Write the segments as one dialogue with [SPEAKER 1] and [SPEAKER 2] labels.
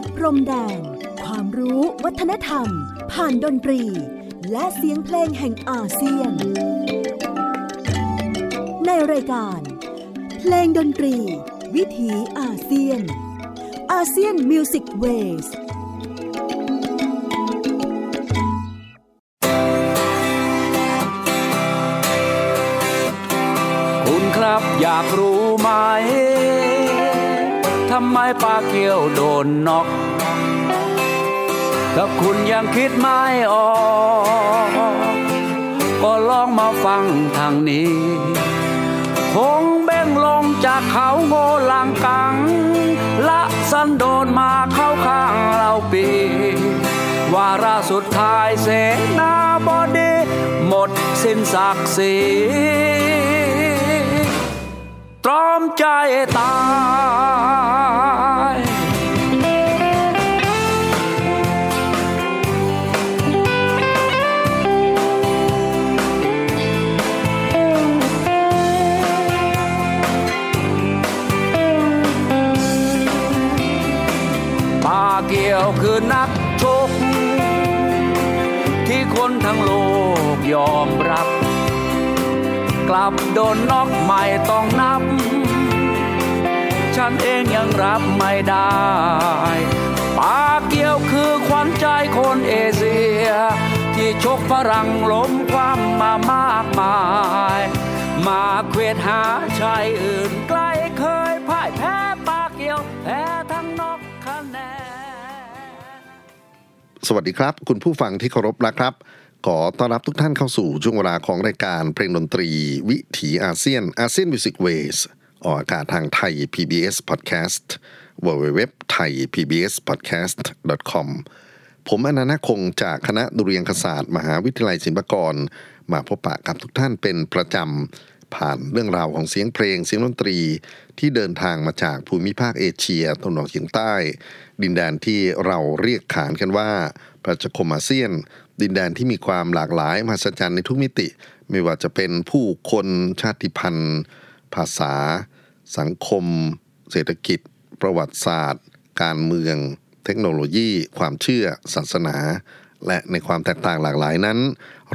[SPEAKER 1] ดพรมแดน ความรู้วัฒนธรรม ผ่านดนตรี และเสียงเพลงแห่งอาเซียน ในรายการ เพลงดนตรี วิถีอาเซียน อาเซียนมิวสิกเวส
[SPEAKER 2] คุณครับอยากรู้ไหมำไมปลาเกียวโดนนอกถ้าคุณยังคิดไม่ออกก็ลองมาฟังทางนี้คงเบ่งลงจากเขาโงลังกัง ละสันโดนมาเข้าข้างเราปี วาระสุดท้ายเสนาบดี หมดสิ้นศักดิ์ศรีตรอมใจตา คือนักชก ที่คนทั้งโลกยอมรับ กลับโดนน็อกใหม่ต้องนับ ฉันเองยังรับไม่ได้ปาเกียวคือขวัญใจคนเอเชีย ที่ชกฝรั่งล้มความมามากมาย มาเควดหาชายอื่นกล
[SPEAKER 3] สวัสดีครับ คุณผู้ฟังที่เคารพนะครับ ขอต้อนรับทุกท่านเข้าสู่ช่วงเวลาของรายการเพลงดนตรี วิถีอาเซียน ASEAN Music Ways ออกอากาศทางไทย PBS Podcast www thai PBS podcast com ผมอนันต์คงจากคณะดุริยางคศาสตร์ มหาวิทยาลัยศิลปากร มาพบปะกับทุกท่านเป็นประจำ ผ่านเรื่องราวของเสียงเพลงเสียงดนตรีที่เดินทางมาจากภูมิภาคเอเชียตะวันออกเฉียงใต้ ดินแดนที่เราเรียกขานกันว่า ประชาคมอาเซียน ดินแดนที่มีความหลากหลายมหัศจรรย์ในทุกมิติ ไม่ว่าจะเป็นผู้คนชาติพันธุ์ ภาษา สังคม เศรษฐกิจ ประวัติศาสตร์ การเมือง เทคโนโลยี ความเชื่อ ศาสนา และในความแตกต่างหลากหลายนั้น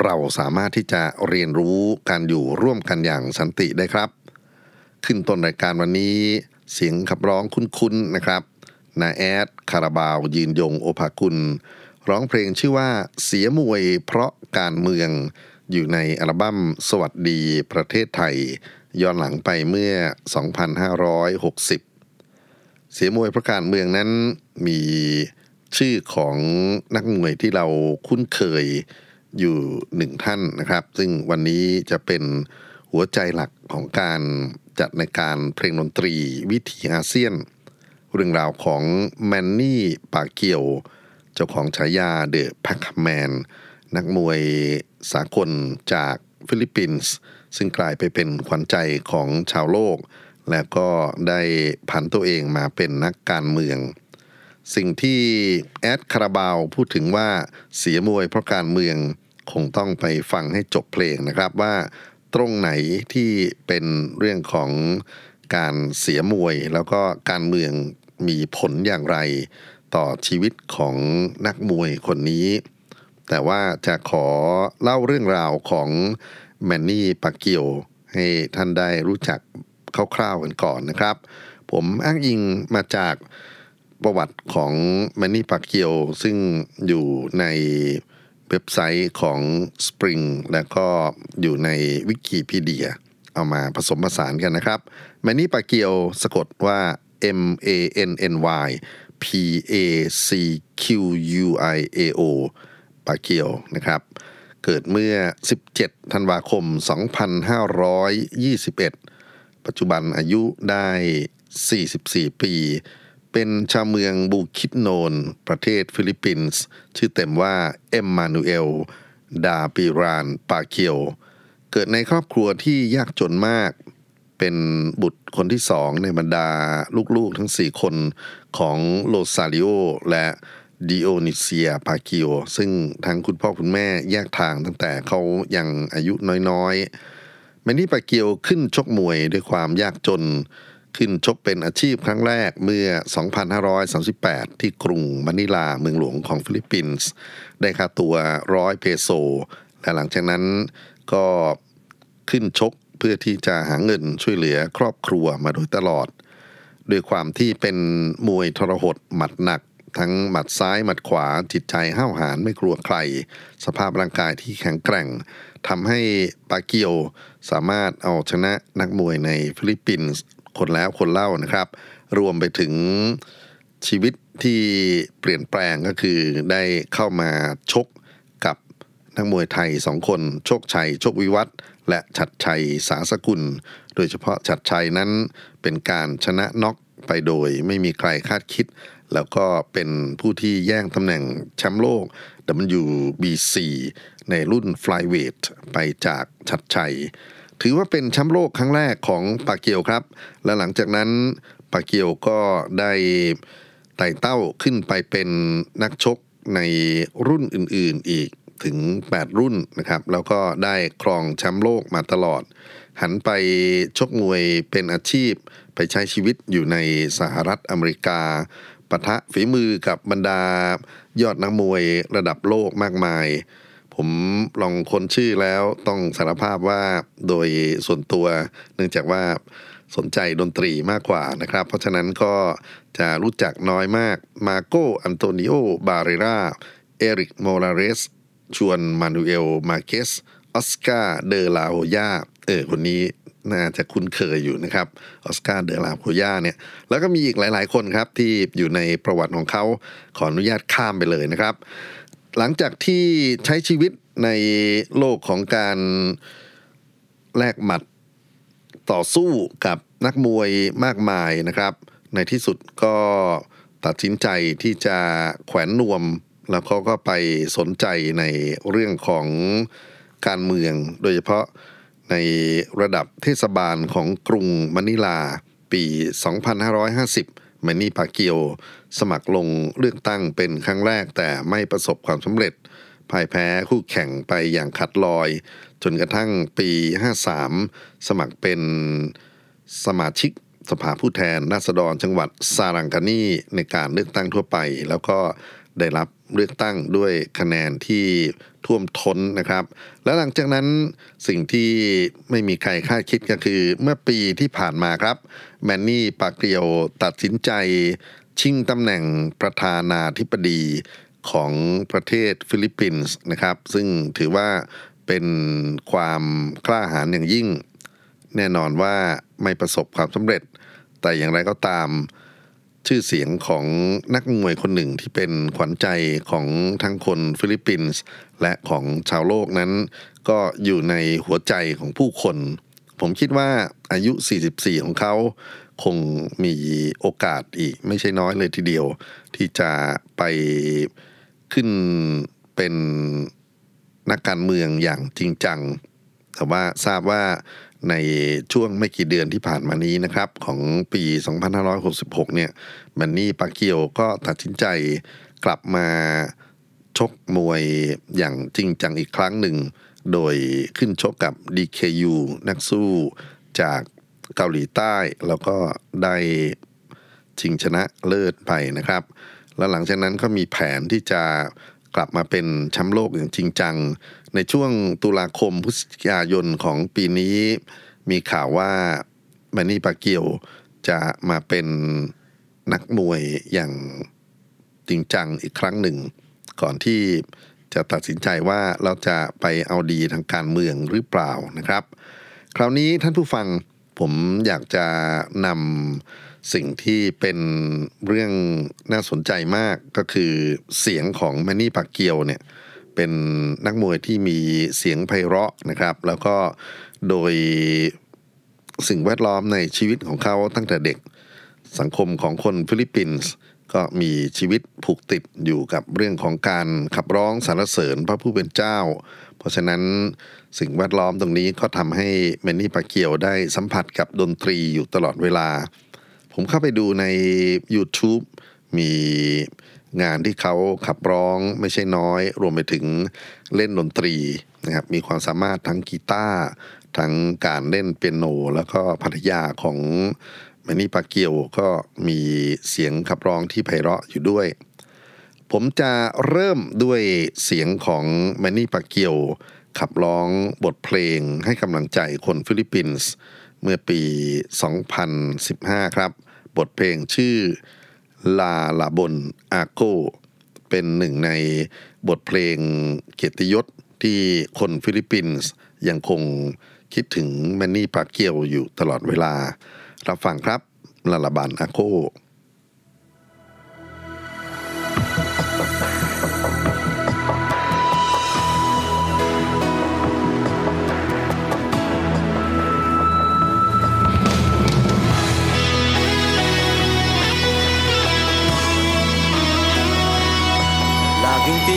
[SPEAKER 3] เราสามารถที่จะเรียนรู้การอยู่ร่วมกันอย่างสันติได้ครับ ขึ้นต้นรายการวันนี้ เสียงขับร้องคุ้นๆนะครับนาแอดคาราบาว ยืนยงโอภากุล ร้องเพลงชื่อว่าเสียมวยเพราะการเมืองอยู่ในอัลบั้มสวัสดีประเทศไทย ย้อนหลังไปเมื่อ 2560 เสียมวยเพราะการเมืองนั้นมีชื่อของนักมวยที่เราคุ้นเคย อยู่หนึ่งท่านนะครับ ซึ่งวันนี้จะเป็นหัวใจหลักของการจัดในการเพลงดนตรีวิถีอาเซียน เรื่องราวของแมนนี่ปาเกียว เจ้าของฉายา The Pac-Man นักมวยสากลจากฟิลิปปินส์ซึ่งกลายไปเป็นขวัญใจของชาวโลก และก็ได้ผันตัวเองมาเป็นนักการเมือง สิ่งที่แอดคาราบาวพูดถึงว่าเสียมวยเพราะการเมือง คงต้องไปฟังให้จบเพลงนะครับว่าตรงไหนที่เป็นเรื่องของการเสียมวย แล้วก็การเมืองมีผลอย่างไร ต่อชีวิตของนักมวยคนนี้ แต่ว่าจะขอเล่าเรื่องราวของแมนนี่ปาเกียวให้ท่านได้รู้จักคร่าวๆกันก่อนนะครับ ผมอ้างอิงมาจากประวัติของแมนนี่ปาเกียวซึ่งอยู่ใน เว็บไซต์ของ Spring และก็อยู่ในวิกิพีเดีย เอามาผสมผสานกันนะครับแมนนี่ปาเกียวสะกดว่า M A N N Y P A C Q U I A O ปาเกียวนะครับ เกิดเมื่อ 17 ธันวาคม 2521 ปัจจุบันอายุได้ 44 ปี เป็นชาวเมืองบูคิดโนน ประเทศฟิลิปปินส์ ชื่อเต็มว่าเอ็มมานูเอล ดาปิดราน ปาเกียว เกิดในครอบครัวที่ยากจนมาก เป็นบุตรคนที่สองในบรรดาลูกๆทั้งสี่คนของโรซาลิโอและดิโอนิเซียปาเกียว ซึ่งทั้งคุณพ่อคุณแม่แยกทางตั้งแต่เขายังอายุน้อยๆแมนนี่ปาเกียวขึ้นชกมวยด้วยความยากจน ขึ้นชกเป็นอาชีพครั้งแรกเมื่อ 2538 ที่กรุงมะนิลาเมืองหลวงของฟิลิปปินส์ ได้ค่าตัวร้อยเพโซ และหลังจากนั้นก็ขึ้นชกเพื่อที่จะหาเงินช่วยเหลือครอบครัวมาโดยตลอด ด้วยความที่เป็นมวยทรหดหมัดหนัก ทั้งหมัดซ้ายหมัดขวาจิตใจห้าวหาญไม่กลัวใคร สภาพร่างกายที่แข็งแกร่งทำให้ปาเกียวสามารถเอาชนะนักมวยในฟิลิปปินส์ คนแล้วคนเล่านะครับ รวมไปถึงชีวิตที่เปลี่ยนแปลงก็คือได้เข้ามาชกกับนักมวยไทยสองคน โชคชัย โชควิวัฒและชัดชัยสาสกุล โดยเฉพาะชัดชัยนั้นเป็นการชนะน็อกไปโดยไม่มีใครคาดคิด แล้วก็เป็นผู้ที่แย่งตำแหน่งแชมป์โลก WBC ในรุ่น Flyweight ไปจากชัดชัย ถือว่าเป็นแชมป์โลกครั้งแรกของปากเกียวครับ และหลังจากนั้นปากเกียวก็ได้ไต่เต้าขึ้นไปเป็นนักชกในรุ่นอื่นๆอีกถึง 8 รุ่นนะครับ แล้วก็ได้ครองแชมป์โลกมาตลอด หันไปชกมวยเป็นอาชีพ ไปใช้ชีวิตอยู่ในสหรัฐอเมริกาปะทะฝีมือกับบรรดายอดนักมวยระดับโลกมากมาย ผมลองค้นชื่อแล้วต้องสารภาพว่าโดยส่วนตัวเนื่องจากว่าสนใจดนตรีมากกว่านะครับ เพราะฉะนั้นก็จะรู้จักน้อยมากมาโกอันโตนิโอบาเรราเอริกโมราเรส ฮวนมานูเอลมาร์เกซออสการ์เดลาโฮยาเออคนนี้น่าจะคุ้นเคยอยู่นะครับออสการ์เดลาโฮยาเนี่ยแล้วก็มีอีกหลาย ๆ คนครับที่อยู่ในประวัติของเขาขออนุญาตข้ามไปเลยนะครับ หลังจากที่ใช้ชีวิตในโลกของการแลกหมัดต่อสู้กับนักมวยมากมายนะครับ ในที่สุดก็ตัดสินใจที่จะแขวนนวม แล้วเขาก็ไปสนใจในเรื่องของการเมือง โดยเฉพาะในระดับเทศบาลของกรุงมะนิลาปี 2550มานี่ปาเกียว สมัครลงเลือกตั้งเป็นครั้งแรกแต่ไม่ประสบความสำเร็จพ่ายแพ้คู่แข่งไปอย่างขัดลอย จนกระทั่งปี 53 สมัครเป็นสมาชิกสภาผู้แทนราษฎรจังหวัดซารังกานีในการเลือกตั้งทั่วไป แล้วก็ได้รับเลือกตั้งด้วยคะแนนที่ท่วมท้นนะครับ และหลังจากนั้นสิ่งที่ไม่มีใครคาดคิดก็คือ เมื่อปีที่ผ่านมาครับ แมนนี่ปาเกียวตัดสินใจ ชิงตำแหน่งประธานาธิบดีของประเทศฟิลิปปินส์นะครับ ซึ่งถือว่าเป็นความกล้าหาญอย่างยิ่ง แน่นอนว่าไม่ประสบความสำเร็จ แต่อย่างไรก็ตามชื่อเสียงของนักมวยคนหนึ่งที่เป็นขวัญใจของทั้งคนฟิลิปปินส์และของชาวโลกนั้น ก็อยู่ในหัวใจของผู้คน ผมคิดว่าอายุ 44 ของเขา คงมีโอกาสอีก ไม่ใช่น้อยเลยทีเดียว ที่จะไปขึ้นเป็นนักการเมืองอย่างจริงจัง แต่ว่าทราบว่าในช่วงไม่กี่เดือนที่ผ่านมานี้นะครับ ของปี 2566 เนี่ยมันนี่ปาเกียวก็ตัดสินใจกลับมาชกมวยอย่างจริงจังอีกครั้งหนึ่ง โดยขึ้นชกกับ DKU นักสู้จาก เกาหลีใต้แล้วก็ได้ชิงชนะเลิศไปนะครับ แล้วหลังจากนั้นก็มีแผนที่จะกลับมาเป็นแชมป์โลกอย่างจริงจัง ในช่วงตุลาคมพฤศจิกายนของปีนี้ มีข่าวว่าแมนนี่ปาเกียวจะมาเป็นนักมวยอย่างจริงจังอีกครั้งหนึ่ง ก่อนที่จะตัดสินใจว่าเราจะไปเอาดีทางการเมืองหรือเปล่านะครับ คราวนี้ท่านผู้ฟัง ผมอยากจะนำสิ่งที่เป็นเรื่องน่าสนใจมากก็คือเสียงของแมนนี่ปากเกียวเนี่ยเป็นนักมวยที่มีเสียงไพเราะนะครับ แล้วก็โดยสิ่งแวดล้อมในชีวิตของเขาตั้งแต่เด็กสังคมของคนฟิลิปปินส์ก็มีชีวิตผูกติดอยู่กับเรื่องของการขับร้องสรรเสริญพระผู้เป็นเจ้า เพราะฉะนั้นสิ่งแวดล้อมตรงนี้ก็ทำให้แมนนี่ปาเกียวได้สัมผัสกับดนตรีอยู่ตลอดเวลา ผมเข้าไปดูใน YouTube มีงานที่เขาขับร้องไม่ใช่น้อย รวมไปถึงเล่นดนตรีนะครับมีความสามารถทั้งกีตาร์ทั้งการเล่นเปียโน แล้วก็ภรรยาของแมนนี่ปาเกียวก็มีเสียงขับร้องที่ไพเราะอยู่ด้วย ผมจะเริ่มด้วยเสียงของแมนนี่ปาเกียวขับร้องบทเพลงให้กำลังใจคนฟิลิปปินส์เมื่อปี 2015 ครับ บทเพลงชื่อ Lalaban Ako เป็นหนึ่งในบทเพลงเกียรติยศที่คนฟิลิปปินส์ยังคงคิดถึงแมนนี่ปาเกียวอยู่ตลอดเวลา รับฟังครับลาลาบันอาโก
[SPEAKER 4] Laging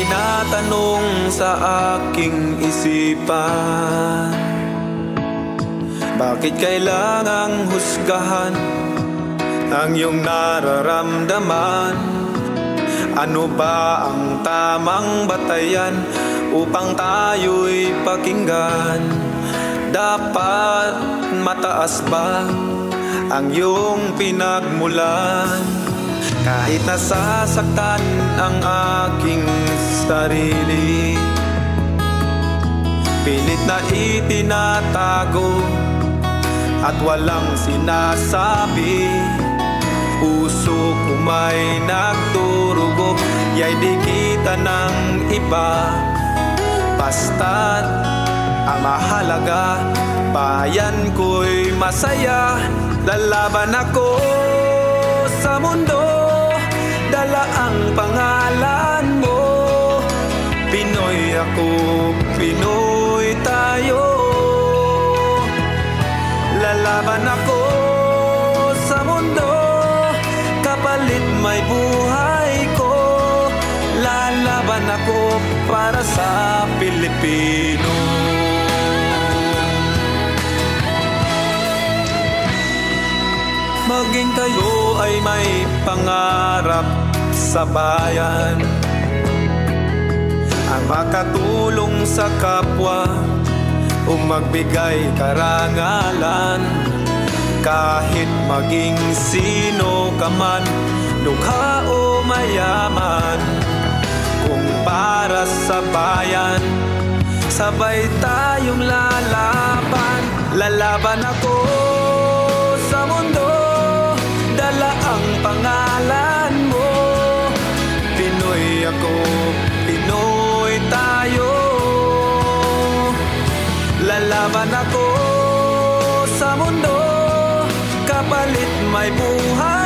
[SPEAKER 4] tinatanong sa aking isipan Bakit kailangang husgahan ang iyong nararamdaman? Ano ba ang tamang batayan upang tayo'y pakinggan? Dapat mataas ba ang iyong pinagmulan? Kahit nasasaktan ang aking sarili Pilit na itinatago At walang sinasabi. Puso ko may nagturugo Ya'y di kita ng iba. Basta't ang mahalaga Bayan ko'y masaya. Lalaban ako sa mundo Dala ang pangalan mo. Pinoy ako, Pinoy tayo. Lalaban ako sa mundo. Kapalit may buhay ko. Lalaban ako para sa Pilipino Maging tayo ay may pangarap sa bayan. Ang makatulong sa kapwa o magbigay karangalan. Kahit maging sino ka man, lukha o mayaman Kung para sa bayan, sabay tayong lalaban. Lalaban ako ako, Pinoy tayo. Lalaban ako sa mundo Kapalit may buhay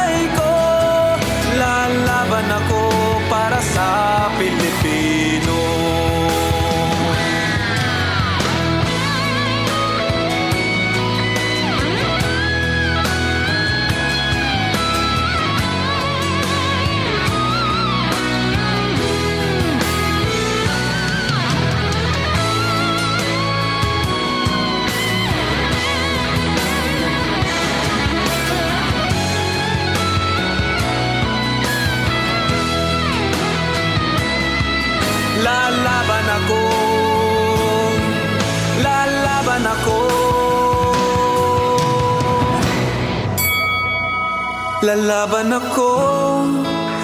[SPEAKER 4] Lalaban ako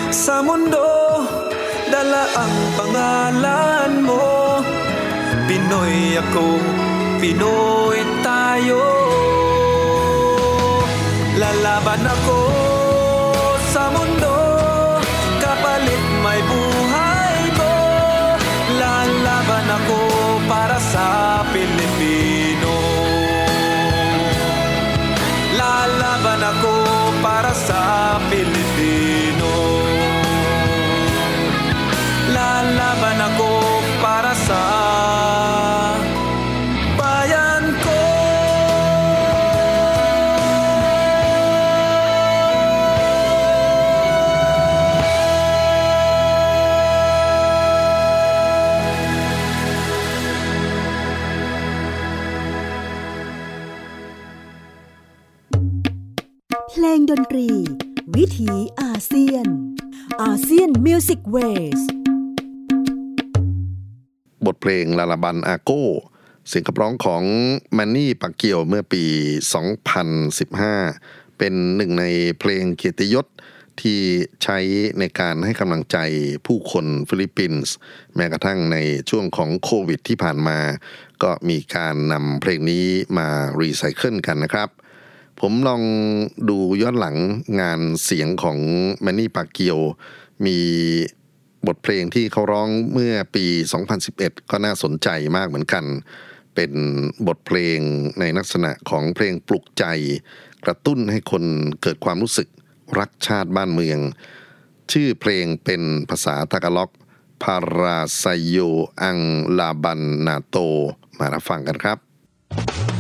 [SPEAKER 4] sa mundo. Dala ang pangalan mo. Pinoy ako, Pinoy tayo. Lalaban ako
[SPEAKER 1] passar ซียน อาเซียน Music Ways
[SPEAKER 3] บทเพลง Lalaban Ako เสียงขับร้องของแมนนี่ปาเกียวเมื่อปี 2015 เป็นหนึ่งในเพลงเกียรติยศที่ใช้ในการให้กำลังใจผู้คนฟิลิปปินส์แม้กระทั่งในช่วงของโควิดที่ผ่านมา ก็มีการนำเพลงนี้มารีไซเคิลกันนะครับ ผมลองดูย้อนหลังงานเสียงของแมนนี่ปาเกียว มีบทเพลงที่เขาร้องเมื่อปี 2011 ก็น่าสนใจมากเหมือนกัน เป็นบทเพลงในลักษณะของเพลงปลุกใจ กระตุ้นให้คนเกิดความรู้สึกรักชาติบ้านเมือง ชื่อเพลงเป็นภาษาทากาล็อกพาราไซโยอังลาบันนาโต มารับฟังกันครับ
[SPEAKER 4] Hoy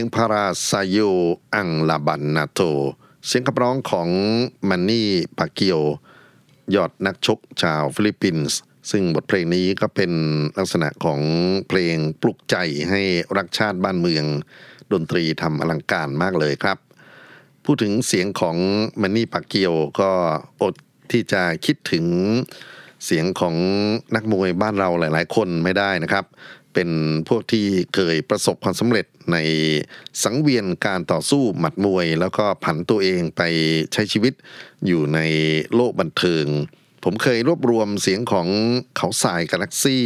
[SPEAKER 4] ง Para Sa'yo ang Laban na 'To
[SPEAKER 1] เสี
[SPEAKER 3] ยงขับร้องของแมนนี่ปาเกียวยอดนักชกชาวฟิลิปปินส์ ซึ่งบทเพลงนี้ก็เป็นลักษณะของเพลงปลุกใจให้รักชาติบ้านเมือง ดนตรีทำอลังการมากเลยครับ พูดถึงเสียงของแมนนี่ปาเกียวก็อดที่จะคิดถึงเสียงของนักมวยบ้านเราหลาย ๆ คนไม่ได้นะครับ เป็นพวกที่เคยประสบความสำเร็จในสังเวียนการต่อสู้หมัดมวย แล้วก็ผันตัวเองไปใช้ชีวิตอยู่ในโลกบันเทิง ผมเคยรวบรวมเสียงของเขาสายกาแล็กซี่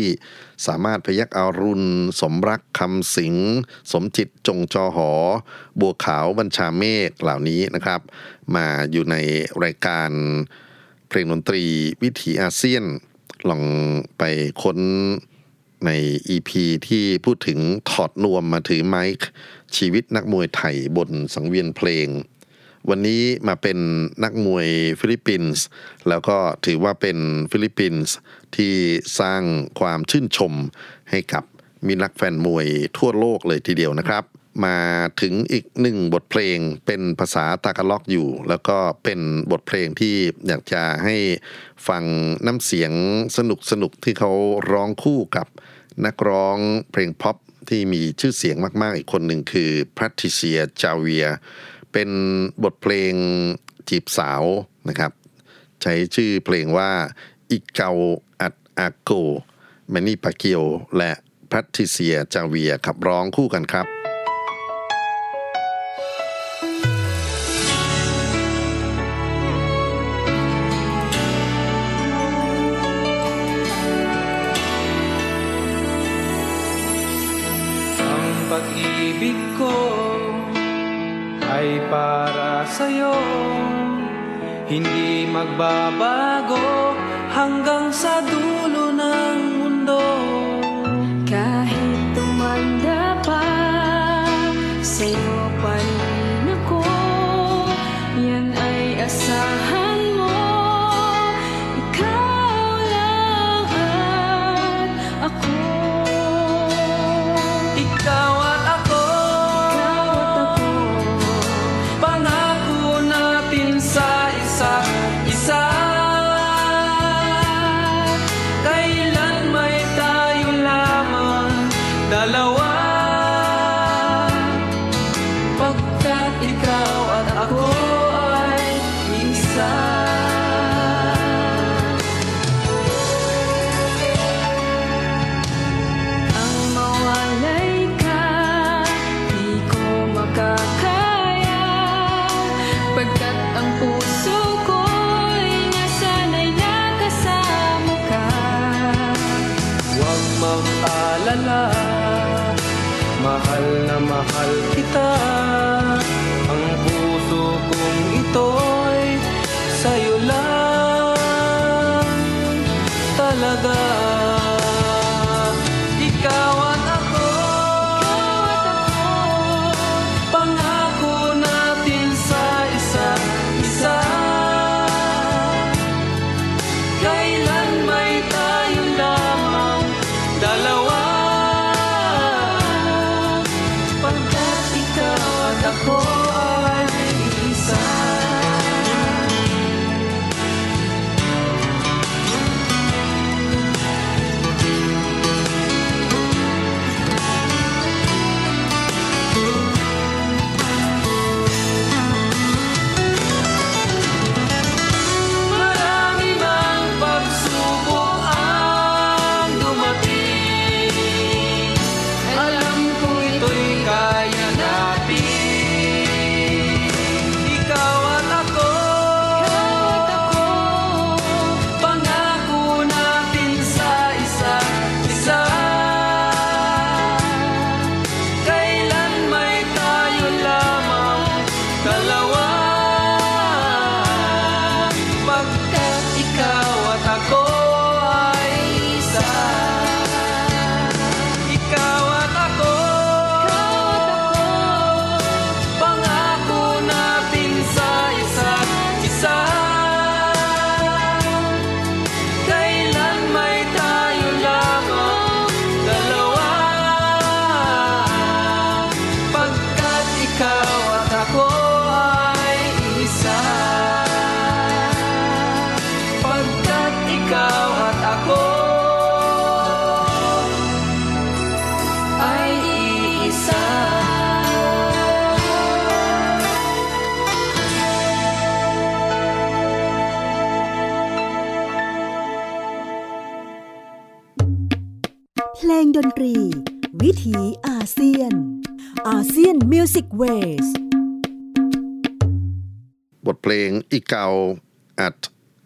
[SPEAKER 3] สามารถพยักอารุณ สมรักคำสิง สมจิตจงจอหอ บัวขาวบัญชาเมฆเหล่านี้นะครับ มาอยู่ในรายการเพลงดนตรีวิถีอาเซียน ลองไปค้น ใน EP ที่พูดถึงถอดนวมมาถือไมค์ชีวิตนักมวยไทยบนสังเวียนเพลง วันนี้มาเป็นนักมวยฟิลิปปินส์แล้วก็ถือว่าเป็นฟิลิปปินส์ที่สร้างความชื่นชมให้กับมีนักแฟนมวยทั่วโลกเลยทีเดียวนะครับ มาถึงอีกหนึ่งบทเพลงเป็นภาษาตากาล็อกอยู่ แล้วก็เป็นบทเพลงที่อยากจะให้ฟังน้ำเสียงสนุกสนุกที่เขาร้องคู่กับ นักร้องเพลงพ็อปที่มีชื่อเสียงมาก ๆ อีกคนหนึ่งคือแพทริเซียจาเวีย เป็นบทเพลงจีบสาวนะครับ ใช้ชื่อเพลงว่าอิเกาอัดอาโกแมนี่ปาเกียว และแพทริเซียจาเวียขับร้องคู่กันครับ
[SPEAKER 4] ay para sa'yo. Hindi magbabago hanggang sa dulo ng mundo.
[SPEAKER 5] Kahit tumanda pa Sa'yo
[SPEAKER 4] dalawa
[SPEAKER 1] Music Ways
[SPEAKER 3] บทเพลง Ikaw at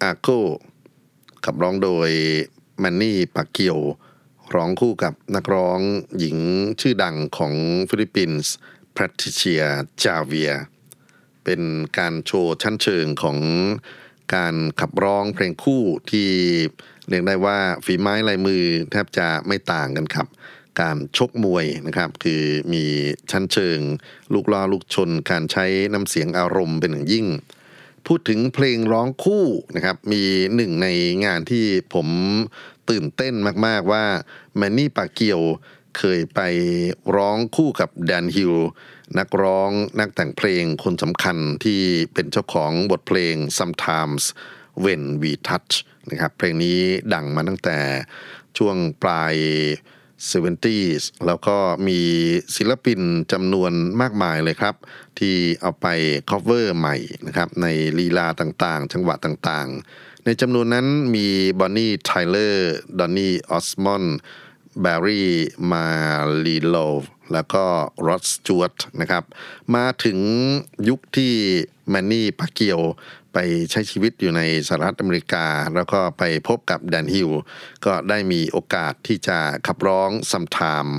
[SPEAKER 3] Ako ขับร้องโดยแมนนี่ปาเกียว ร้องคู่กับนักร้องหญิงชื่อดังของฟิลิปปินส์แพทริเชียจาเวีย เป็นการโชว์ชั้นเชิงของการขับร้องเพลงคู่ที่เรียกได้ว่าฝีไม้ลายมือแทบจะไม่ต่างกันครับ การชกมวยนะครับ คือมีชั้นเชิง ลูกล่อลูกชน การใช้น้ำเสียงอารมณ์เป็นอย่างยิ่ง พูดถึงเพลงร้องคู่นะครับ มีหนึ่งในงานที่ผมตื่นเต้นมากๆว่าแมนนี่ปาเกียวเคยไปร้องคู่กับแดนฮิลนักร้องนักแต่งเพลงคนสำคัญที่เป็นเจ้าของบทเพลง sometimes when we touch นะครับเพลงนี้ดังมาตั้งแต่ช่วงปลาย 70s แล้วก็มีศิลปินจำนวนมากมายเลยครับ ที่เอาไป cover ใหม่นะครับในลีลาต่างๆ จังหวะต่างๆ ในจำนวนนั้นมีบอนนี่ไทเลอร์ดอนนี่ออสมอนแบร์รี่มานิโลว์แล้วก็รอดสจวตนะครับ มาถึงยุคที่แมนนี่ปาเกียว ไปใช้ชีวิตอยู่ในสหรัฐอเมริกา แล้วก็ไปพบกับแดนฮิลก็ได้มีโอกาสที่จะขับร้อง sometime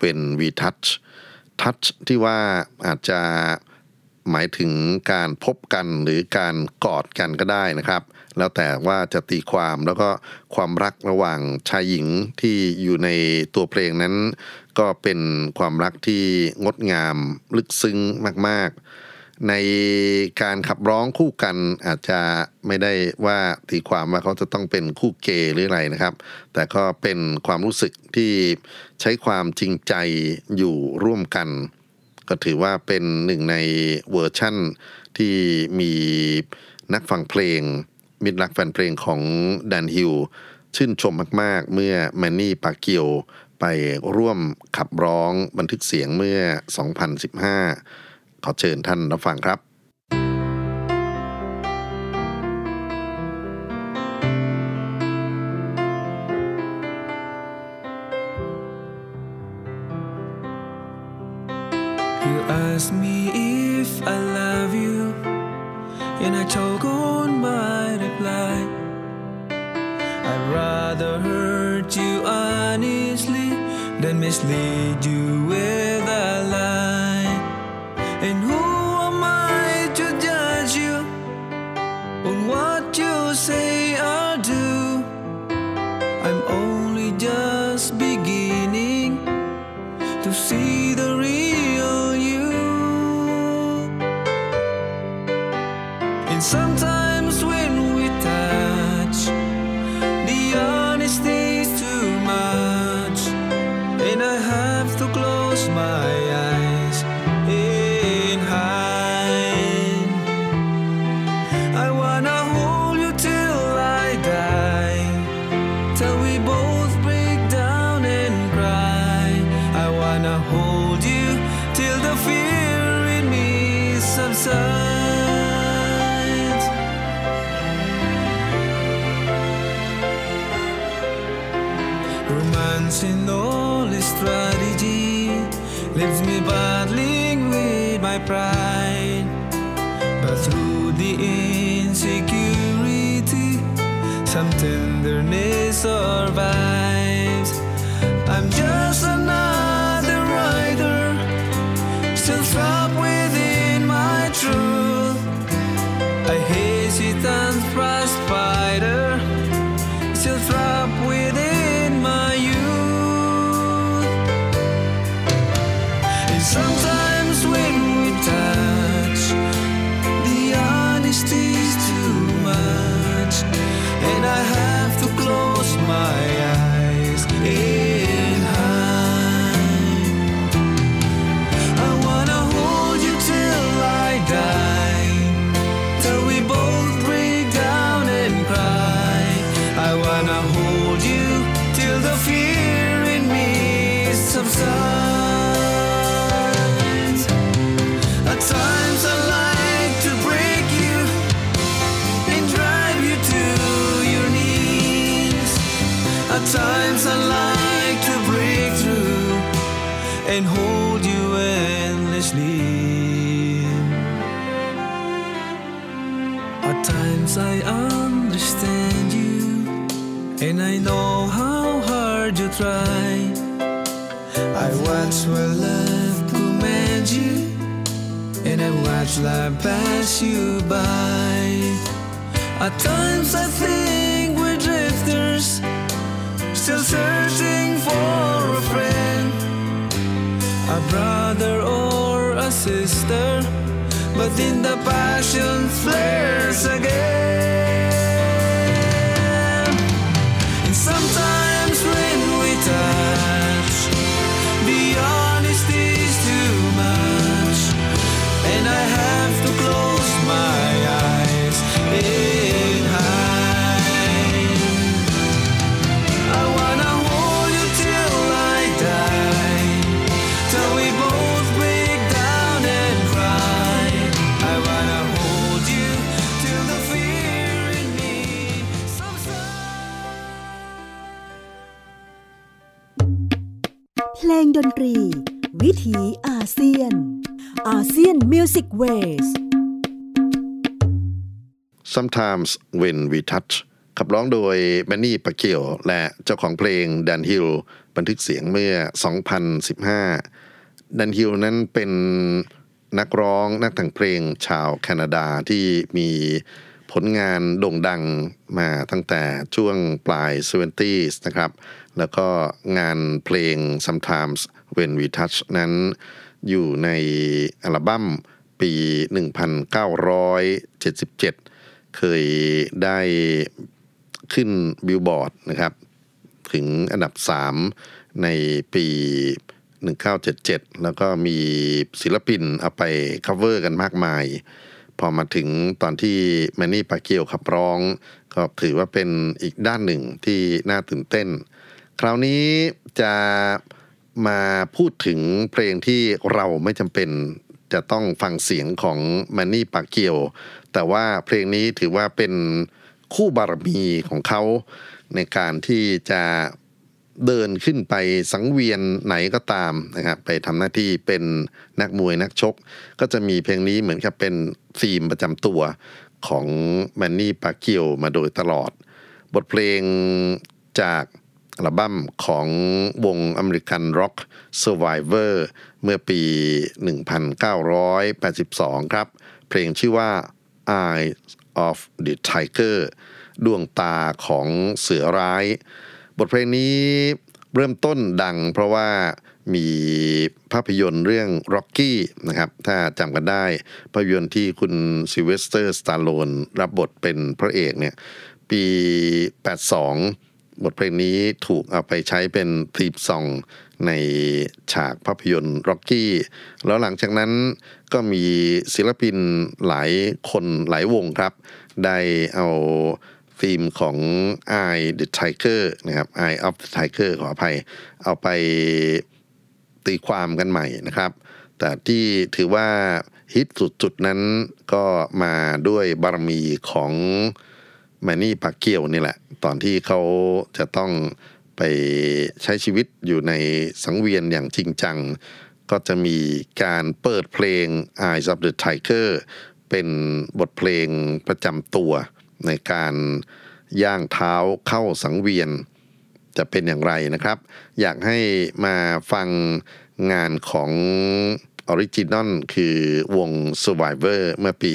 [SPEAKER 3] when we touch touch ที่ว่าอาจจะหมายถึงการพบกันหรือการกอดกันก็ได้นะครับ แล้วแต่ว่าจะตีความแล้วก็ความรักระหว่างชายหญิงที่อยู่ในตัวเพลงนั้น ก็เป็นความรักที่งดงามลึกซึ้งมากๆ ในการขับร้องคู่กันอาจจะไม่ได้ว่าตีความว่าเขาจะต้องเป็นคู่เกย์หรืออะไรนะครับ แต่ก็เป็นความรู้สึกที่ใช้ความจริงใจอยู่ร่วมกัน ก็ถือว่าเป็นหนึ่งในเวอร์ชั่นที่มีนักฟังเพลง มิตรรักแฟนเพลงของแดนฮิลชื่นชมมาก ๆ เมื่อแมนนี่ปาเกียวไปร่วมขับร้องบันทึกเสียงเมื่อ 2015 ขอเชิญท่านรับฟังครับ Sleep
[SPEAKER 4] You ask me times I like to break you and drive you to your knees. At times I like to break through and hold you endlessly. At times I understand you, and I know how hard you try. I watch while love commands you, and I watch life pass you by. At times I think we're drifters, still searching for a friend, a brother or a sister. But then the passion flares again.
[SPEAKER 1] ดนตรี วิถีอาเซียน อาเซียนมิวสิกเวส
[SPEAKER 3] Sometimes When We Touch ขับร้องโดยแมนนี่ปะเกียว และเจ้าของเพลงดันฮิลบันทึกเสียงเมื่อ 2015 ดันฮิลนั้นเป็นนักร้องนักแต่งเพลงชาวแคนาดาที่มีผลงานโด่งดังมาตั้งแต่ช่วงปลาย 70s นะครับ แล้วก็งานเพลง Sometimes When We Touch นั้นอยู่ในอัลบั้มปี 1977 เคยได้ขึ้นบิลบอร์ดนะครับ ถึงอันดับ 3 ในปี 1977 แล้วก็มีศิลปินเอาไป cover กันมากมาย พอมาถึงตอนที่แมนนี่ปาเกียวขับร้อง ก็ถือว่าเป็นอีกด้านหนึ่งที่น่าตื่นเต้น คราวนี้จะมาพูดถึงเพลงที่เราไม่จำเป็นจะต้องฟังเสียงของแมนนี่ปาเกียว แต่ว่าเพลงนี้ถือว่าเป็นคู่บารมีของเขาในการที่จะเดินขึ้นไปสังเวียนไหนก็ตามนะครับไปทำหน้าที่เป็นนักมวยนักชก ก็จะมีเพลงนี้เหมือนกับเป็นธีมประจำตัวของแมนนี่ปาเกียวมาโดยตลอด บทเพลงจาก อัลบั้มของวงอเมริกันร็อก Survivor เมื่อปี 1982 ครับ เพลงชื่อว่า Eye of the Tiger ดวงตาของเสือร้าย บทเพลงนี้เริ่มต้นดังเพราะว่ามีภาพยนตร์เรื่อง Rocky นะครับ ถ้าจำกันได้ ภาพยนตร์ที่คุณซิลเวสเตอร์สตาโลนรับบทเป็นพระเอกเนี่ย ปี 82 บทเพลงนี้ถูกเอาไปใช้เป็น theme song ในฉากภาพยนตร์ Rocky แล้วหลังจากนั้นก็มีศิลปินหลายคนหลายวงครับ ได้เอาธีมของ Eye the Tiger นะครับ Eye of the Tiger ขออภัย เอาไปตีความกันใหม่นะครับ แต่ที่ถือว่าฮิตสุดๆนั้นก็มาด้วยบารมีของ แมนนี่ปากเกียวนี่แหละ ตอนที่เขาจะต้องไปใช้ชีวิตอยู่ในสังเวียนอย่างจริงจัง ก็จะมีการเปิดเพลง Eyes of the Tiger เป็นบทเพลงประจำตัวในการย่างเท้าเข้าสังเวียน จะเป็นอย่างไรนะครับ อยากให้มาฟังงานของ original คือวง Survivor เมื่อปี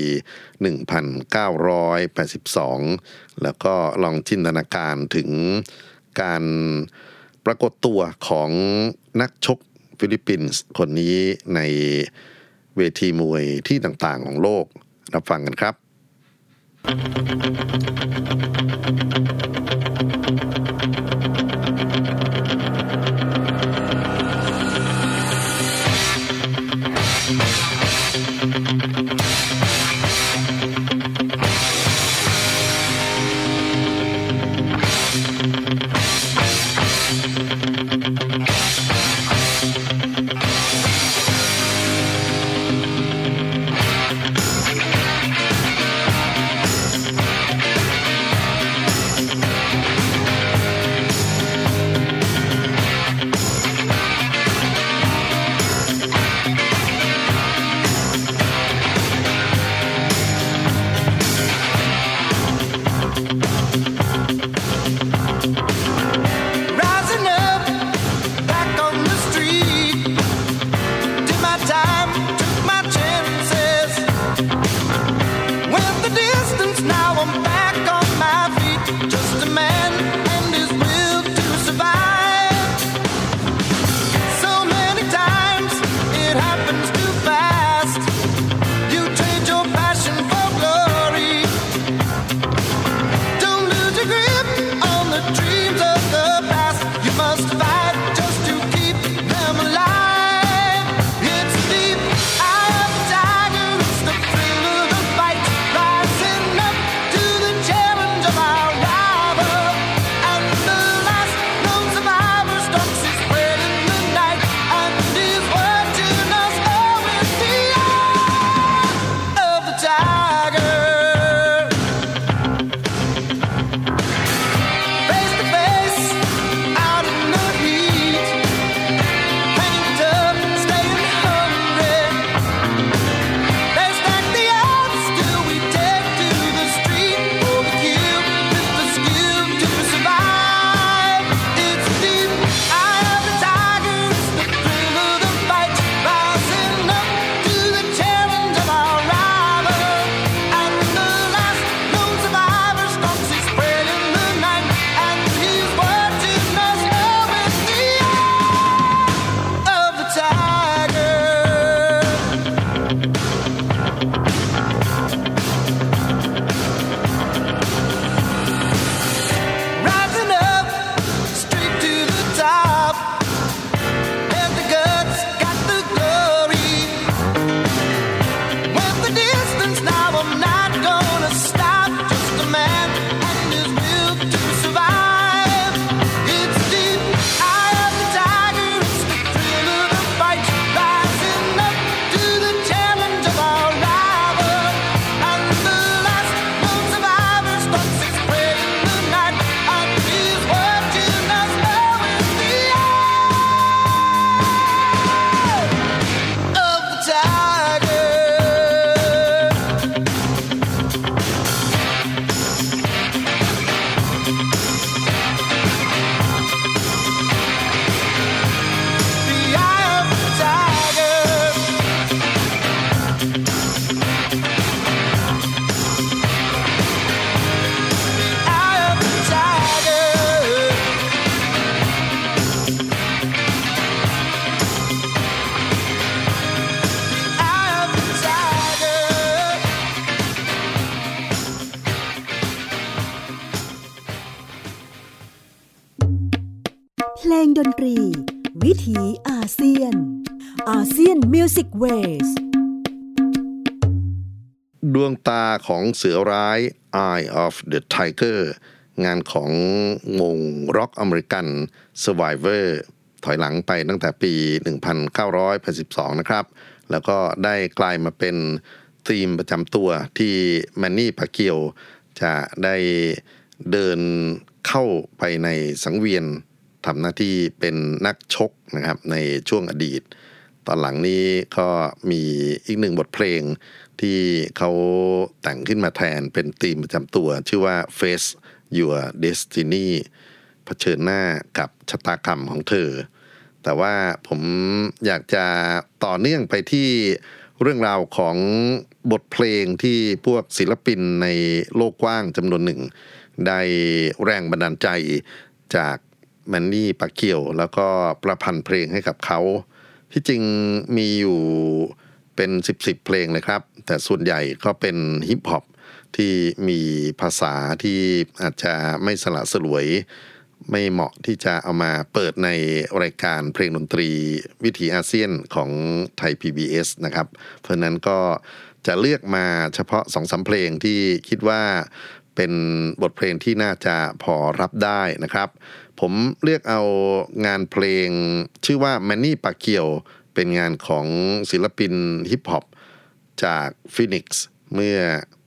[SPEAKER 3] 1982 แล้วก็ลองจินตนาการถึงการปรากฏตัวของนักชกฟิลิปปินส์คนนี้ในเวทีมวยที่ต่างๆของโลก รับฟังกันครับ
[SPEAKER 4] Eye
[SPEAKER 3] ของเสือร้าย Eye of the Tiger งานของวงร็อกอเมริกัน Survivor ถอยหลังไปตั้งแต่ปี 1982 นะครับ แล้วก็ได้กลายมาเป็นธีมประจำตัวที่แมนนี่ปาเกียว จะได้เดินเข้าไปในสังเวียนทำหน้าที่เป็นนักชกนะครับในช่วงอดีต ตอนหลังนี้ก็มีอีกหนึ่งบทเพลง ที่เขาแต่งขึ้นมาแทนเป็นธีมประจำตัว ชื่อว่า Face Your Destiny เผชิญหน้ากับชะตากรรมของเธอ แต่ว่าผมอยากจะต่อเนื่องไปที่เรื่องราวของบทเพลงที่พวกศิลปินในโลกกว้างจำนวนหนึ่ง ได้แรงบันดาลใจจากแมนนี่ปาเกียว แล้วก็ประพันธ์เพลงให้กับเขา ที่จริงมีอยู่ เป็นสิบสิบเพลงเลยครับ แต่ส่วนใหญ่ก็เป็นฮิปฮอปที่มีภาษาที่อาจจะไม่สละสลวย ไม่เหมาะที่จะเอามาเปิดในรายการเพลงดนตรีวิถีอาเซียนของไทย PBS นะครับ เพราะนั้นก็จะเลือกมาเฉพาะสองสามเพลงที่คิดว่าเป็นบทเพลงที่น่าจะพอรับได้นะครับ ผมเลือกเอางานเพลงชื่อว่า m a n n y p a c i o เป็นงานของศิลปินฮิปฮอปจากฟินิกซ์เมื่อ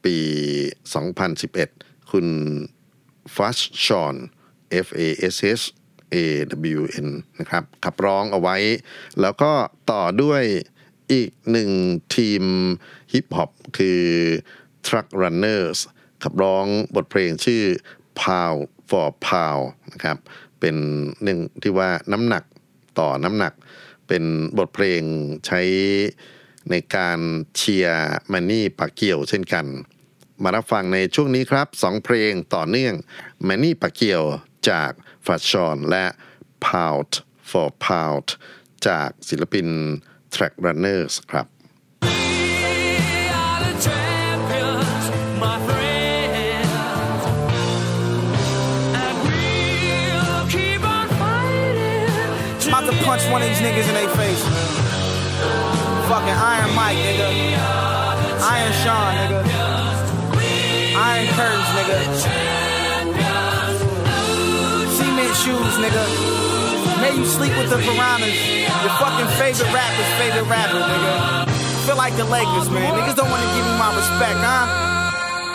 [SPEAKER 3] ปี 2011 คุณฟัชชอน F A S H A W N นะครับขับร้องเอาไว้ แล้วก็ต่อด้วยอีกหนึ่งทีมฮิปฮอปคือ Truck Runners ขับร้องบทเพลงชื่อ Pound for Pound นะครับ เป็นหนึ่งที่ว่าน้ำหนักต่อน้ำหนัก เป็นบทเพลงใช้ในการเชียร์แมนนี่ปาเกียวเช่นกัน มารับฟังในช่วงนี้ครับสองเพลงต่อเนื่องแมนนี่ปาเกียวจากฟัชชอนและ Pout for Pout จากศิลปิน Track Runners ครับ
[SPEAKER 6] punch one of these niggas in their face. Fucking Iron Mike, nigga. Iron Sean, nigga. Iron Curtains, nigga. Cement shoes, nigga. May you sleep with the piranhas. Your fucking favorite rapper's favorite rapper, nigga. Feel like the Lakers, man. Niggas don't want to give me my respect, huh?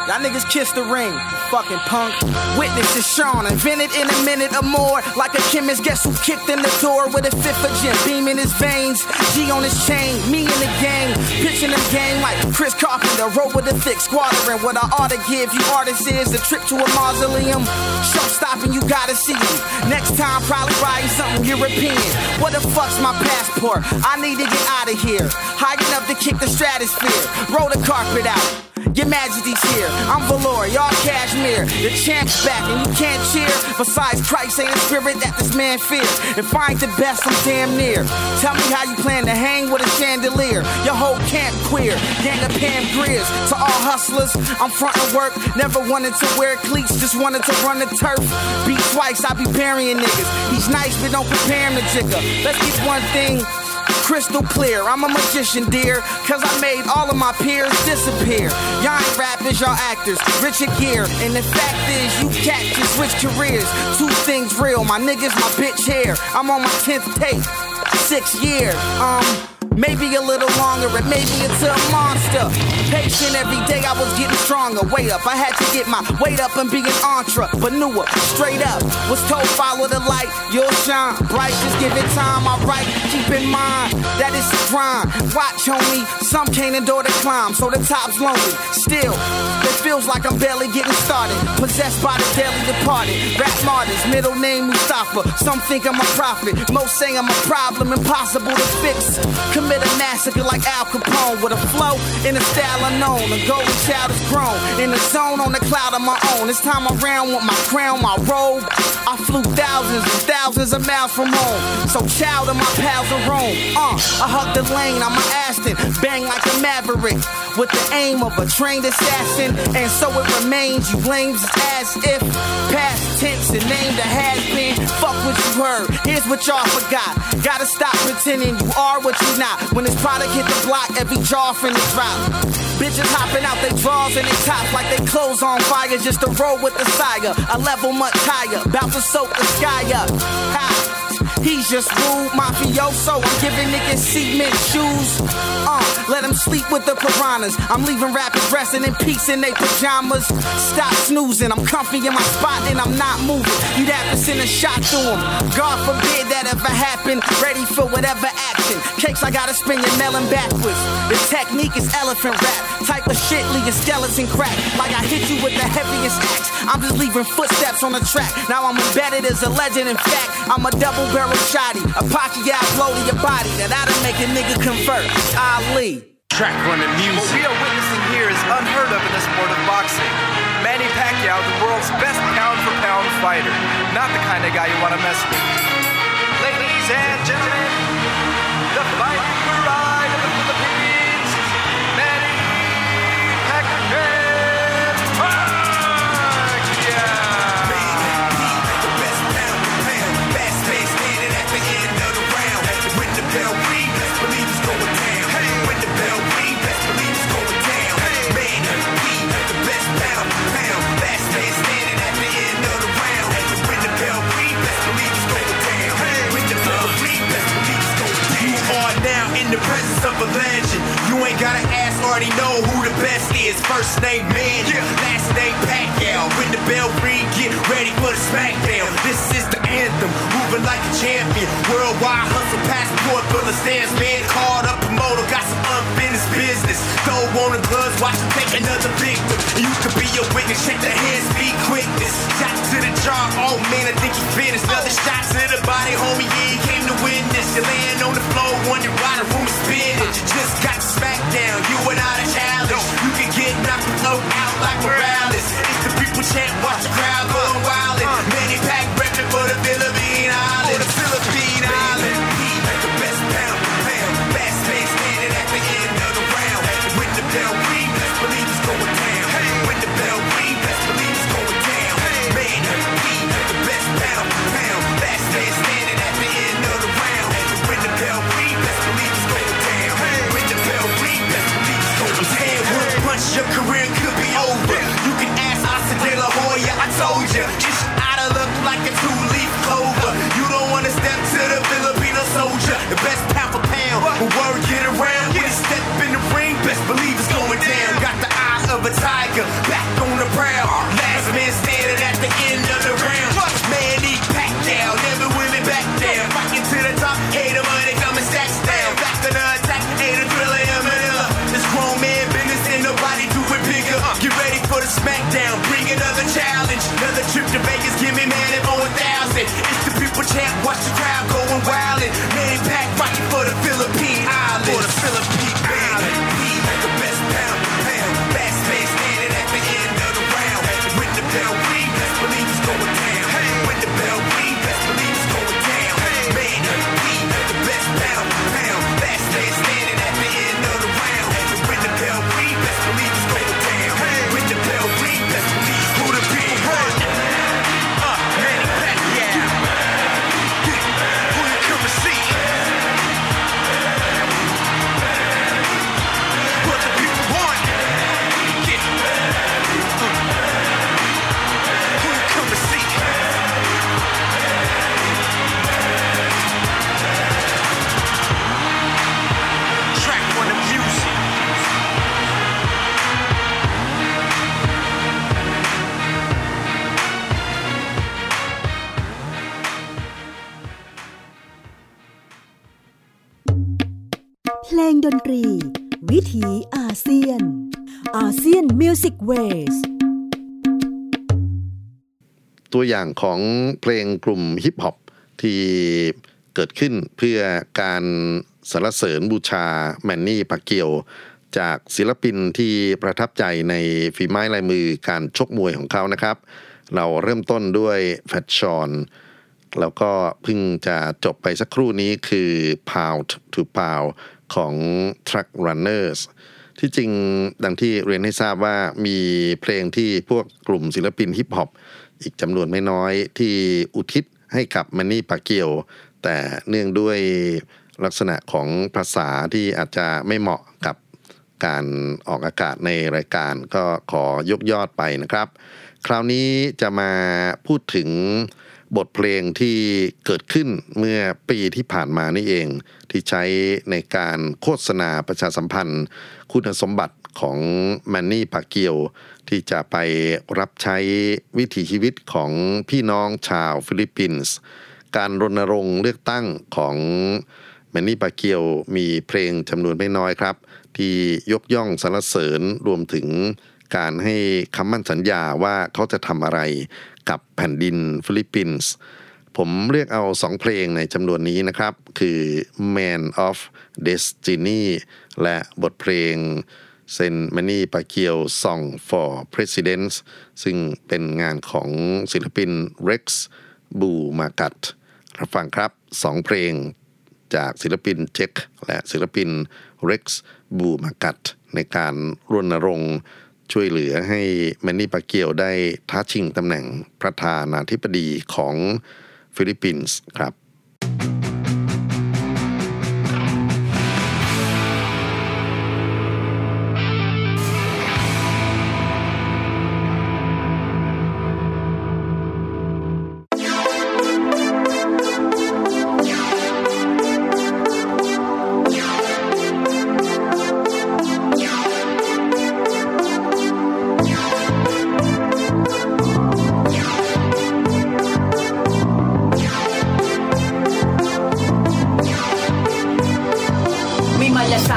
[SPEAKER 6] Y'all niggas kiss the ring, fucking punk. Witness is Sean, invented in a minute or more. Like a chemist, guess who kicked in the door with a fifth of gin? Beam in his veins, G on his chain, me in the gang. Pitching the game like Chris Carpenter, roll with a thick squadron. What I ought to give you artists is a trip to a mausoleum. Show stopping, you gotta see him. Next time, probably riding something European. What the fuck's my passport? I need to get out of here. High enough to kick the stratosphere. Roll the carpet out. Your Majesty's here. I'm Valor, y'all Cashmere. The champ's back and you can't cheer. Besides, Christ ain't spirit that this man fears. If I ain't the best, I'm damn near. Tell me how you plan to hang with a chandelier. Your whole camp queer. Gang of Pam Greers. To all hustlers, I'm frontin' work. Never wanted to wear cleats, just wanted to run the turf. Beat twice, I be burying niggas. He's nice, but don't compare him to Jigga. Let's get one thing crystal clear. I'm a magician, dear, cause I made all of my peers disappear. Y'all ain't rappers, y'all actors, Richard Gere. And the fact is, you cats can switch careers. Two things real, my niggas, my bitch hair. I'm on my 10th tape, six years. Um, Maybe a little longer, and maybe it's a monster. Patient every day, I was getting stronger. Way up, I had to get my weight up and be an entrepreneur. Straight up, was told follow the light, you'll shine bright. Just give it time, alright. Keep in mind that it's a grind. Watch, homie, some can't endure the climb, so the top's lonely. Still, it feels like I'm barely getting started. Possessed by the daily departed. Rap martyrs, middle name Mustafa. Some think I'm a prophet, most say I'm a problem, impossible to fix. Commit a massacre like Al Capone with a flow in a style unknown. The golden child is grown in the zone on the cloud of my own. This time around with my crown, my robe. I flew thousands and thousands of miles from home. So child of my pals are Rome. Uh, I hug the lane, I'm an Aston, bang like a maverick. With the aim of a trained assassin and and so it remains. You blames as if past tense and named a has been. Fuck what you heard. Here's what y'all forgot. Gotta stop pretending you are what you're not. When this product hit the block, every jaw finna drop. Bitches hopping out they drawers and they tops like they clothes on fire just to roll with the sire. A level much higher, about to soak the sky up. He's just rude, mafioso. I'm giving niggas cement shoes. Uh, let them sleep with the piranhas. I'm leaving rappers dressing in peace in their pajamas. Stop snoozing, I'm comfy in my spot and I'm not moving. You'd have to send a shot to him. God forbid that ever happen. Ready for whatever action. Cakes, I gotta spin your melon backwards. The technique is elephant rap. Type of shit, leave your skeleton crack. Like I hit you with the heaviest axe. I'm just leaving footsteps on the track. Now I'm embedded as a legend. In fact, I'm a double barrel shotty. A pocky out blow to your body that oughta make a nigga convert. Ali.
[SPEAKER 7] Track running music. What we are witnessing here is unheard of in the sport of boxing. Manny Pacquiao, the world's best pound for pound fighter. Not the kind of guy you want to mess with. Ladies and gentlemen,
[SPEAKER 8] the fighting Music
[SPEAKER 1] Waveตัวอย่า
[SPEAKER 3] งของเพลงกลุ่มฮิปฮอปที่เกิดขึ้นเพื่อการสรรเสริญบูชาแมนนี่ปาเกียว จากศิลปินที่ประทับใจในฝีไม้ลายมือการชกมวยของเขานะครับ เราเริ่มต้นด้วยแฟตชอนแล้วก็เพิ่งจะจบไปสักครู่นี้คือ Pound to Pound ของ Truck Runners ที่จริงดังที่เรียนให้ทราบว่ามีเพลงที่พวกกลุ่มศิลปินฮิปฮอปอีกจำนวนไม่น้อยที่อุทิศให้กับแมนนี่ปาเกียว แต่เนื่องด้วยลักษณะของภาษาที่อาจจะไม่เหมาะกับการออกอากาศในรายการก็ขอยกยอดไปนะครับ คราวนี้จะมาพูดถึง บทเพลงที่เกิดขึ้นเมื่อปีที่ผ่านมานี่เอง ที่ใช้ในการโฆษณาประชาสัมพันธ์ คุณสมบัติของแมนนี่ปาเกียวที่จะไปรับใช้วิถีชีวิตของพี่น้องชาวฟิลิปปินส์การรณรงค์เลือกตั้งของแมนนี่ปาเกียวมีเพลงจำนวนไม่น้อยครับ ที่ยกย่องสรรเสริญรวมถึงการให้คำมั่นสัญญาว่าเขาจะทำอะไร กับแผ่นดินฟิลิปปินส์ผมเลือกเอาสองเพลงในจำนวนนี้นะครับ คือ Man of Destiny และบทเพลง Sen. Manny Pacquiao Song for President ซึ่งเป็นงานของศิลปิน Rex บูมากัตรับฟังครับสองเพลงจากศิลปินเจ็คและศิลปิน Rex บูมากัตในการรณรงค์ ช่วยเหลือให้แมนนี่ปาเกียวได้ท้าชิงตำแหน่งประธานาธิบดีของฟิลิปปินส์ครับ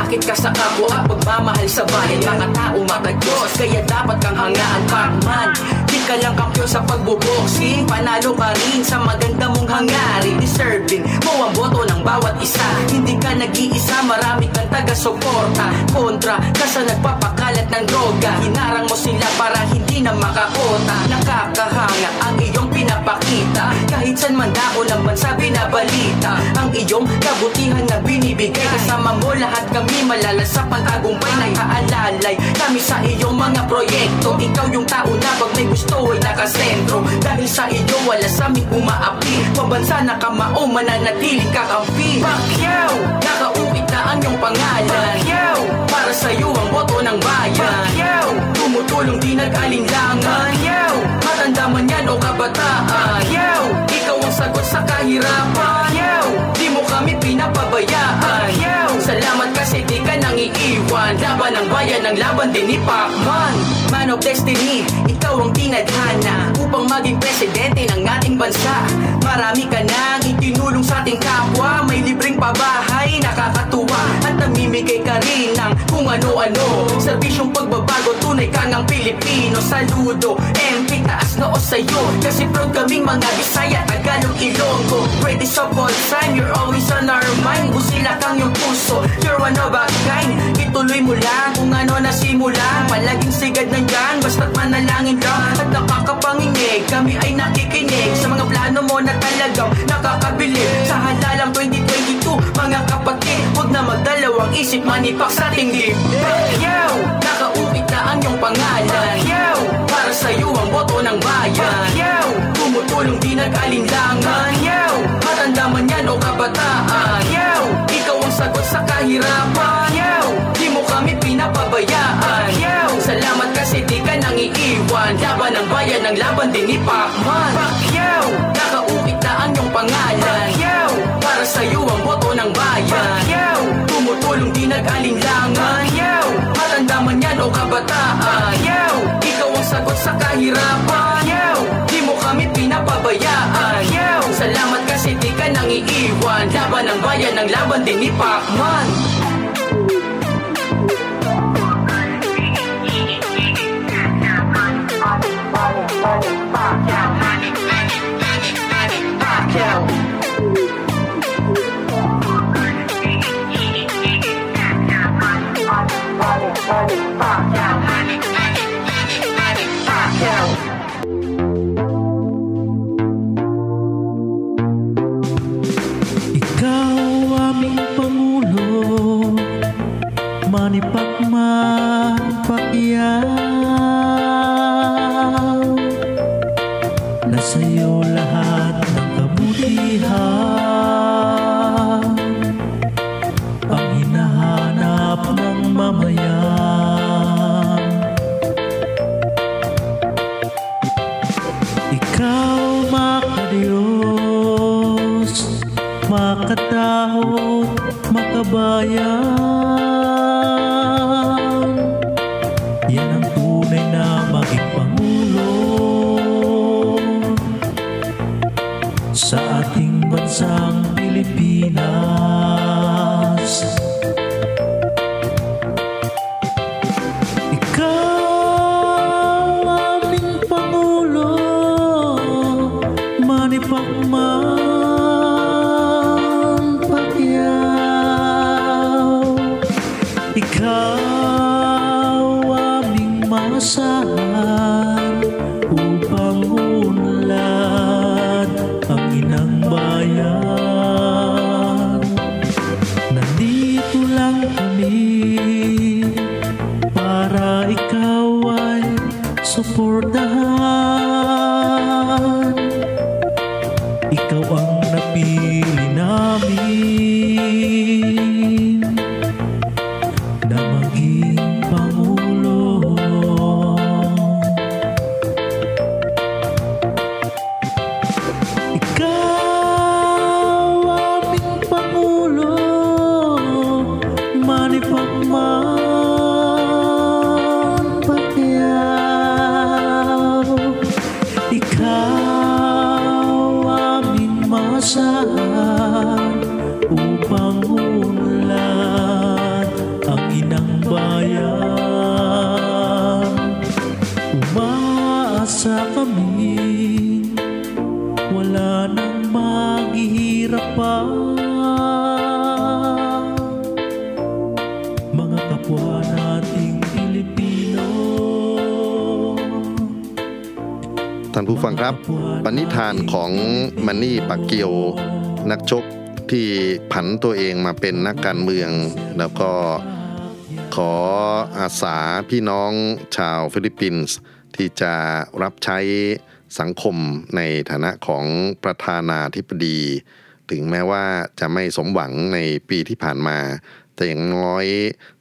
[SPEAKER 9] malasakit ka sa kapwa? At pagmamahal sa bayan Mga tao makadiyos, kaya dapat kang hangaan Pacman, di ka lang kakyo sa pagbuboxing Panalo ka rin sa maganda mong hangarin. Deserving mo ang boto ng bawat isa. Hindi ka nag-iisa, marami kang taga-suporta. Kontra ka sa nagpapakalat ng droga. Hinarang mo sila para hindi na makakota Nakakahanga ang iyong pinapakita. Kahit saan man dako ng bansa binabalita. Ang iyong kabutihan na binibigay. Kasama mo lahat kami malalasap ang tagumpay Nakaalalay kami sa iyong mga proyekto. Ikaw yung tao na pag may gusto ay nakasentro. Dahil sa iyo wala sa aming umaapi. Pabansa na kamao mananatiling kakampi Pacquiao, nakauwi na ang iyong pangalan. Pacquiao, para sa iyo ang boto ng bayan. Pacquiao, tumutulong di nag-alinlangan. Pacquiao, matanda man yan o kabataan. Pacquiao, ikaw ang sagot sa kahirapan. Pacquiao, di mo kami pinapabayaan. Pacquiao, salamat kasi di ka nang iiwan Laban ng bayan ang laban din ni Pacman. Man of Destiny, ang tinadhana Upang maging presidente ng ating bansa. Marami ka nang itinulong sa ating kapwa. May libreng pabahay, nakakatuwa. At namimigay ka rin ng kung ano-ano. Serbisyong pagbabago, tunay ka ng Pilipino. Saludo, MP, taas noo sa'yo. Kasi proud kaming mga Bisaya, Tagalog, Ilonggo. Ready sa all time, you're always on our mind. Busila kang yung puso, you're one of a kind. Ituloy mo lang kung ano nasimulan Palaging sigad nandyan, basta't manalangin lang At nakakapanginig, kami ay nakikinig. Sa mga plano mo na talagang nakakabilib. Sa halalang 2022, mga kapatid Huwag na magdalawang isip, manipak sa ating dibdib Pacquiao, nakauwi na ang iyong pangalan. Pacquiao, para sa iyo ang boto ng bayan. Pacquiao, tumutulong di nag-alinlangan. Pacquiao, matanda man yan o kabataan. Pacquiao, ikaw ang sagot sa kahirapan. Pacquiao, di mo kami pinapabayaan. Pacquiao, salamat kasi di ka nang iiwan Laban ng bayan ang laban din ni Pacman. Pacquiao, nakauwi na ang iyong pangalan. Pacquiao, para sa iyo ang boto ng bayan tumutulong di nag-alinlangan Pacquiao, matanda man yan o kabataan. Pacquiao, ikaw ang sagot sa kahirapan. Pacquiao, di mo kami pinapabayaan. Pacquiao, salamat kasi di ka nang iiwan Laban ng bayan ang laban din ni Pacman. Pacquiao.
[SPEAKER 10] Bye. abaya แมนนี่ปาเกียวนักชกที่ผันตัวเองมาเป็นนักการเมือง แล้วก็ขออาสาพี่น้องชาวฟิลิปปินส์ที่จะรับใช้สังคมในฐานะของประธานาธิบดี ถึงแม้ว่าจะไม่สมหวังในปีที่ผ่านมา แต่อย่างน้อย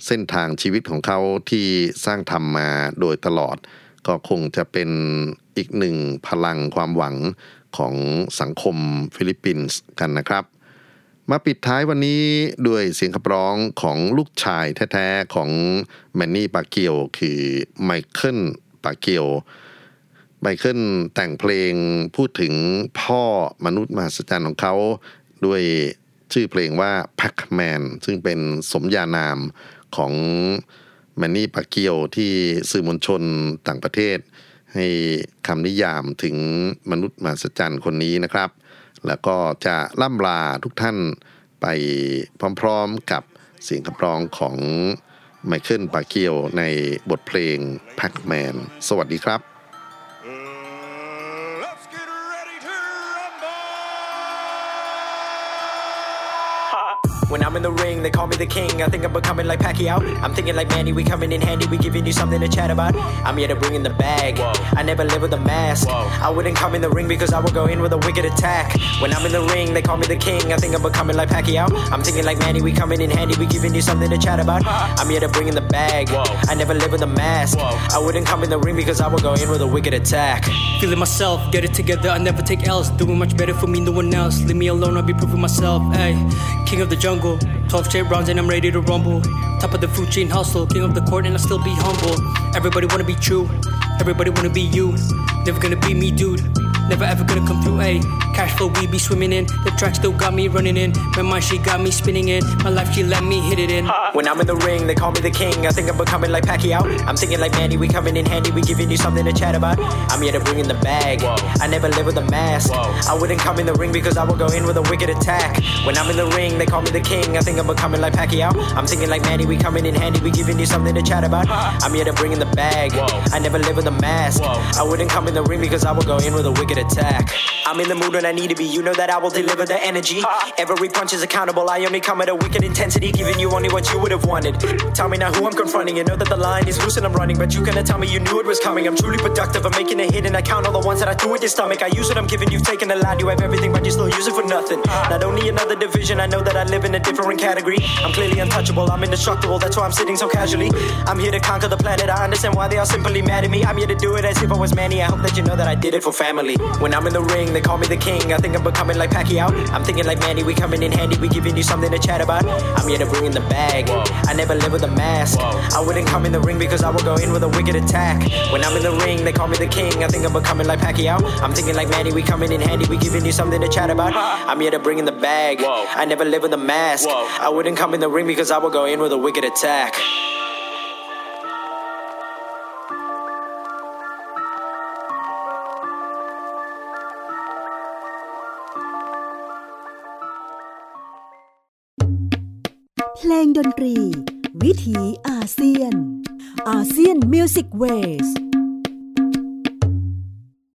[SPEAKER 10] เส้นทางชีวิตของเขาที่สร้างทำมาโดยตลอด ก็คงจะเป็นอีกหนึ่งพลังความหวัง ของสังคมฟิลิปปินส์กันนะครับ มาปิดท้ายวันนี้ด้วยเสียงขับร้องของลูกชายแท้ๆของแมนนี่ปาเกียวคือไมเคิลปาเกียวไมเคิลแต่งเพลงพูดถึงพ่อมนุษย์มหัศจรรย์ของเขาด้วยชื่อเพลงว่า Pac-Man ซึ่งเป็นสมญานามของแมนนี่ปาเกียวที่สื่อมวลชนต่างประเทศ ให้คำนิยามถึงมนุษย์มหัศจรรย์คนนี้นะครับ แล้วก็จะล่ำลาทุกท่านไปพร้อมๆกับเสียงขับร้องของไมเคิลปาเกียวในบทเพลงแพ็กแมนสวัสดีครับ
[SPEAKER 11] When I'm in the ring, they call me the king. I think I'm becoming like Pacquiao. I'm thinking like Manny, we coming in handy. We giving you something to chat about. I'm here to bring in the bag. I never live with a mask. I wouldn't come in the ring because I would go in with a wicked attack. When I'm in the ring, they call me the king. I think I'm becoming like Pacquiao. I'm thinking like Manny, we coming in handy. We giving you something to chat about. I'm here to bring in the bag. I never live with a mask. I wouldn't come in the ring because I would go in with a wicked attack.
[SPEAKER 12] Feeling myself, get it together, I never take L's. Doing much better for me, no one else. Leave me alone, I'll be proving myself. Ay, king of the jungle. 12 straight rounds and I'm ready to rumble. Top of the food chain hustle, king of the court and I'll still be humble. Everybody wanna be true, everybody wanna be you. Never gonna be me, dude. Never ever gonna come through, ayy. Cash flow we be swimming in. The track still got me running in. My mind she got me spinning in. My life she let me hit it in.
[SPEAKER 11] When I'm in the ring, they call me the king. I think I'm becoming like Pacquiao. I'm thinking like Manny, we coming in handy. We giving you something to chat about. I'm here to bring in the bag. I never live with a mask. I wouldn't come in the ring because I would go in with a wicked attack. When I'm in the ring, they call me the king. I think I'm becoming like Pacquiao. I'm thinking like Manny, we coming in handy. We giving you something to chat about. I'm here to bring in the bag. I never live with a mask. I wouldn't come in the ring because I would go in with a wicked attack. I'm in the mood when
[SPEAKER 13] I need to be. You know that I will deliver the energy. Every punch is accountable. I only come at a wicked intensity, giving you only what you would have wanted. Tell me now who I'm confronting. You know that the line is loose and I'm running, but you cannot tell me you knew it was coming. I'm truly productive. I'm making a hit and I count all the ones that I threw at your stomach. I use what I'm giving. You've taken a lot. You have everything, but you still use it for nothing. Not only another division. I know that I live in a different category. I'm clearly untouchable. I'm indestructible. That's why I'm sitting so casually. I'm here to conquer the planet. I understand why they are simply mad at me. I'm here to do it as if I was Manny. I hope that you know that I did it for family. When I'm in the ring, they call me the king. I think I'm becoming like Pacquiao. I'm thinking like Manny. We coming in handy. We giving you something to chat about. I'm here to bring in the bag. I never live with a mask. I wouldn't come in the ring because I would go in with a wicked attack. When I'm in the ring, they call me the king. I think I'm becoming like Pacquiao. I'm thinking like Manny. We coming in handy. We giving you something to chat about. I'm here to bring in the bag. I never live with a mask. I wouldn't come in the ring because I would go in with a wicked attack.
[SPEAKER 1] ลงดนตรี วิถีอาเซียนอาเซียนมิวสิกเวส